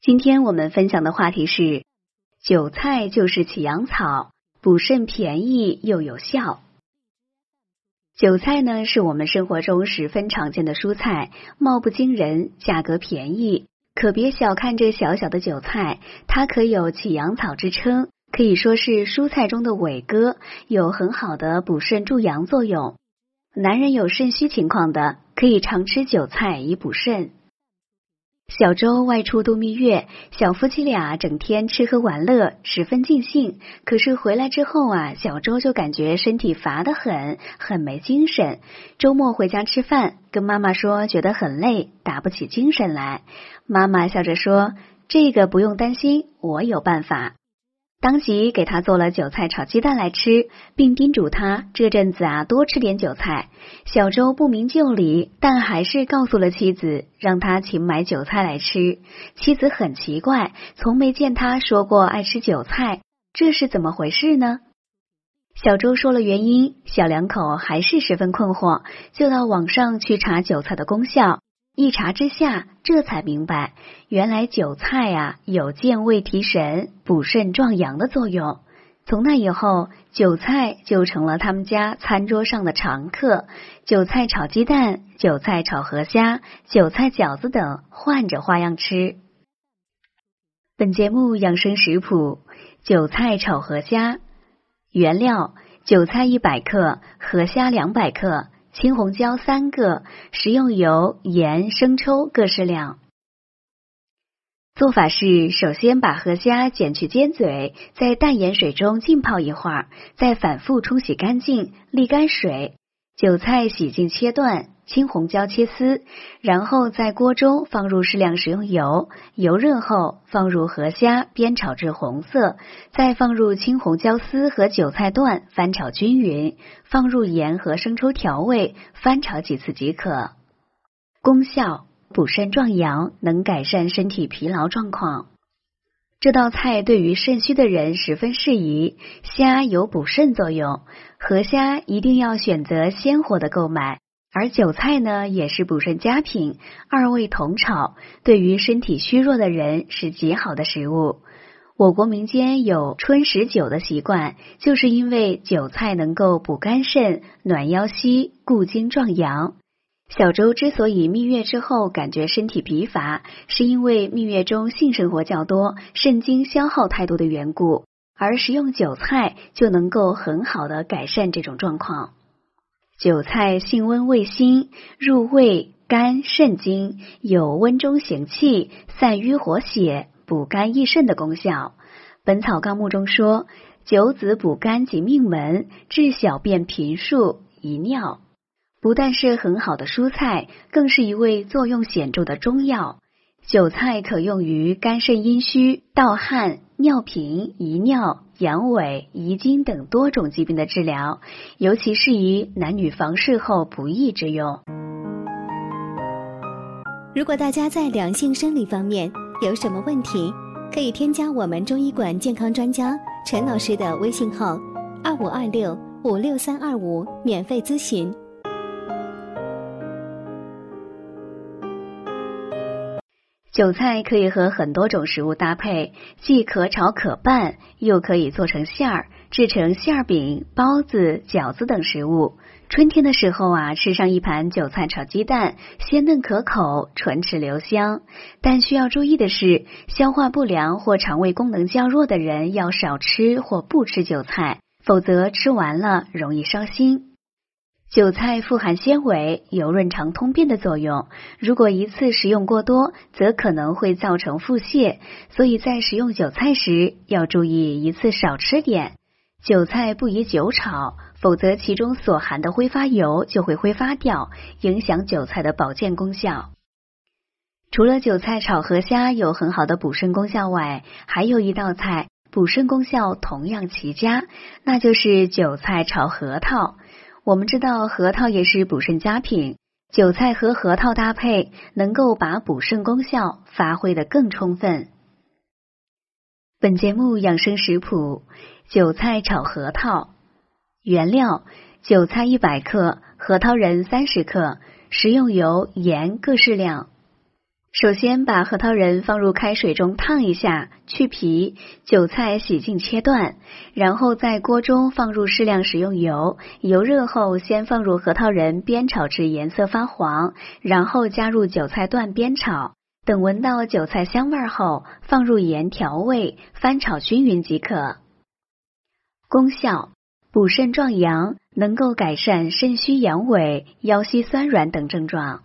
今天我们分享的话题是：韭菜就是起阳草，补肾便宜又有效。韭菜呢，是我们生活中十分常见的蔬菜，貌不惊人，价格便宜。可别小看这小小的韭菜，它可有起阳草之称，可以说是蔬菜中的伟哥，有很好的补肾助阳作用。男人有肾虚情况的，可以常吃韭菜以补肾。小周外出度蜜月，小夫妻俩整天吃喝玩乐，十分尽兴。可是回来之后啊，小周就感觉身体乏得很，很没精神。周末回家吃饭，跟妈妈说觉得很累，打不起精神来。妈妈笑着说：“这个不用担心，我有办法。”当即给他做了韭菜炒鸡蛋来吃，并叮嘱他这阵子啊多吃点韭菜。小周不明就里，但还是告诉了妻子，让他请买韭菜来吃。妻子很奇怪，从没见他说过爱吃韭菜，这是怎么回事呢？小周说了原因，小两口还是十分困惑，就到网上去查韭菜的功效。一查之下，这才明白，原来韭菜啊有健胃提神、补肾壮阳的作用。从那以后，韭菜就成了他们家餐桌上的常客。韭菜炒鸡蛋、韭菜炒河虾、韭菜饺子等，换着花样吃。本节目养生食谱：韭菜炒河虾。原料：韭菜一百克，河虾两百克。青红椒三个，食用油、盐、生抽各适量。做法是：首先把河虾剪去尖嘴，在淡盐水中浸泡一会儿，再反复冲洗干净，沥干水。韭菜洗净切断。青红椒切丝，然后在锅中放入适量食用油，油热后放入河虾煸炒至红色，再放入青红椒丝和韭菜段翻炒均匀，放入盐和生抽调味，翻炒几次即可。功效：补肾壮阳，能改善身体疲劳状况。这道菜对于肾虚的人十分适宜。虾有补肾作用，河虾一定要选择鲜活的购买。而韭菜呢，也是补肾佳品，二味同炒，对于身体虚弱的人是极好的食物。我国民间有春食酒的习惯，就是因为韭菜能够补肝肾、暖腰膝、固精壮阳。小周之所以蜜月之后感觉身体疲乏，是因为蜜月中性生活较多，肾精消耗太多的缘故，而食用韭菜就能够很好的改善这种状况。韭菜性温味辛，入胃、肝、肾经，有温中行气、散瘀活血、补肝益肾的功效。《本草纲目》中说，九子补肝及命门，治小便频数、遗尿。不但是很好的蔬菜，更是一味作用显著的中药。韭菜可用于肝肾阴虚、盗汗、尿频、遗尿。阳痿、遗精等多种疾病的治疗，尤其适宜男女房事后不宜之用。如果大家在两性生理方面有什么问题，可以添加我们中医馆健康专家陈老师的微信号：二五二六五六三二五，免费咨询。韭菜可以和很多种食物搭配，既可炒可拌，又可以做成馅儿，制成馅儿饼、包子、饺子等食物。春天的时候啊，吃上一盘韭菜炒鸡蛋，鲜嫩可口，唇齿留香。但需要注意的是，消化不良或肠胃功能较弱的人要少吃或不吃韭菜，否则吃完了容易伤心。韭菜富含纤维，有润肠通便的作用。如果一次食用过多，则可能会造成腹泻。所以在食用韭菜时，要注意一次少吃点。韭菜不宜久炒，否则其中所含的挥发油就会挥发掉，影响韭菜的保健功效。除了韭菜炒河虾有很好的补肾功效外，还有一道菜补肾功效同样奇佳，那就是韭菜炒核桃。我们知道核桃也是补肾佳品，韭菜和核桃搭配，能够把补肾功效发挥的更充分。本节目养生食谱：韭菜炒核桃。原料：韭菜一百克，核桃仁三十克，食用油、盐各适量。首先把核桃仁放入开水中烫一下，去皮；韭菜洗净切断，然后在锅中放入适量食用油，油热后先放入核桃仁煸炒至颜色发黄，然后加入韭菜段煸炒。等闻到韭菜香味后，放入盐调味，翻炒均匀即可。功效：补肾壮阳，能够改善肾虚阳痿、腰膝酸软等症状。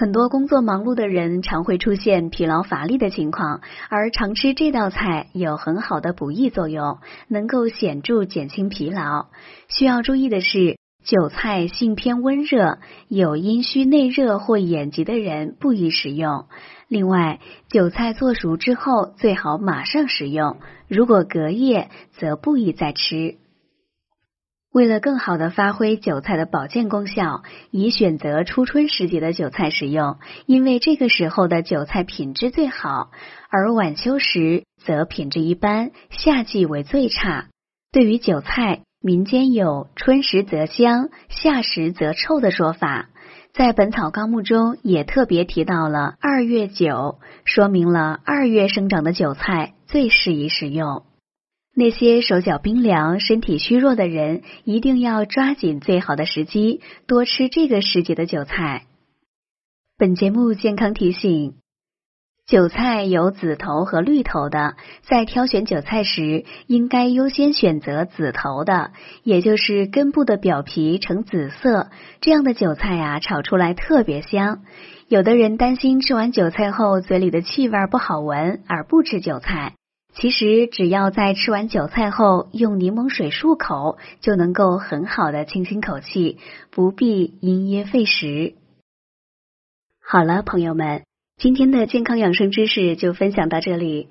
很多工作忙碌的人常会出现疲劳乏力的情况，而常吃这道菜有很好的补益作用，能够显著减轻疲劳。需要注意的是，韭菜性偏温热，有阴虚内热或眼疾的人不宜食用。另外，韭菜做熟之后最好马上食用，如果隔夜则不宜再吃。为了更好的发挥韭菜的保健功效，宜选择初春时节的韭菜食用，因为这个时候的韭菜品质最好，而晚秋时则品质一般，夏季为最差。对于韭菜，民间有“春时则香，夏时则臭”的说法，在《本草纲目》中也特别提到了二月韭，说明了二月生长的韭菜最适宜食用。那些手脚冰凉、身体虚弱的人，一定要抓紧最好的时机，多吃这个时节的韭菜。本节目健康提醒：韭菜有紫头和绿头的，在挑选韭菜时，应该优先选择紫头的，也就是根部的表皮呈紫色，这样的韭菜啊，炒出来特别香。有的人担心吃完韭菜后嘴里的气味不好闻，而不吃韭菜。其实，只要在吃完韭菜后用柠檬水漱口，就能够很好的清新口气，不必因噎废食。好了，朋友们，今天的健康养生知识就分享到这里。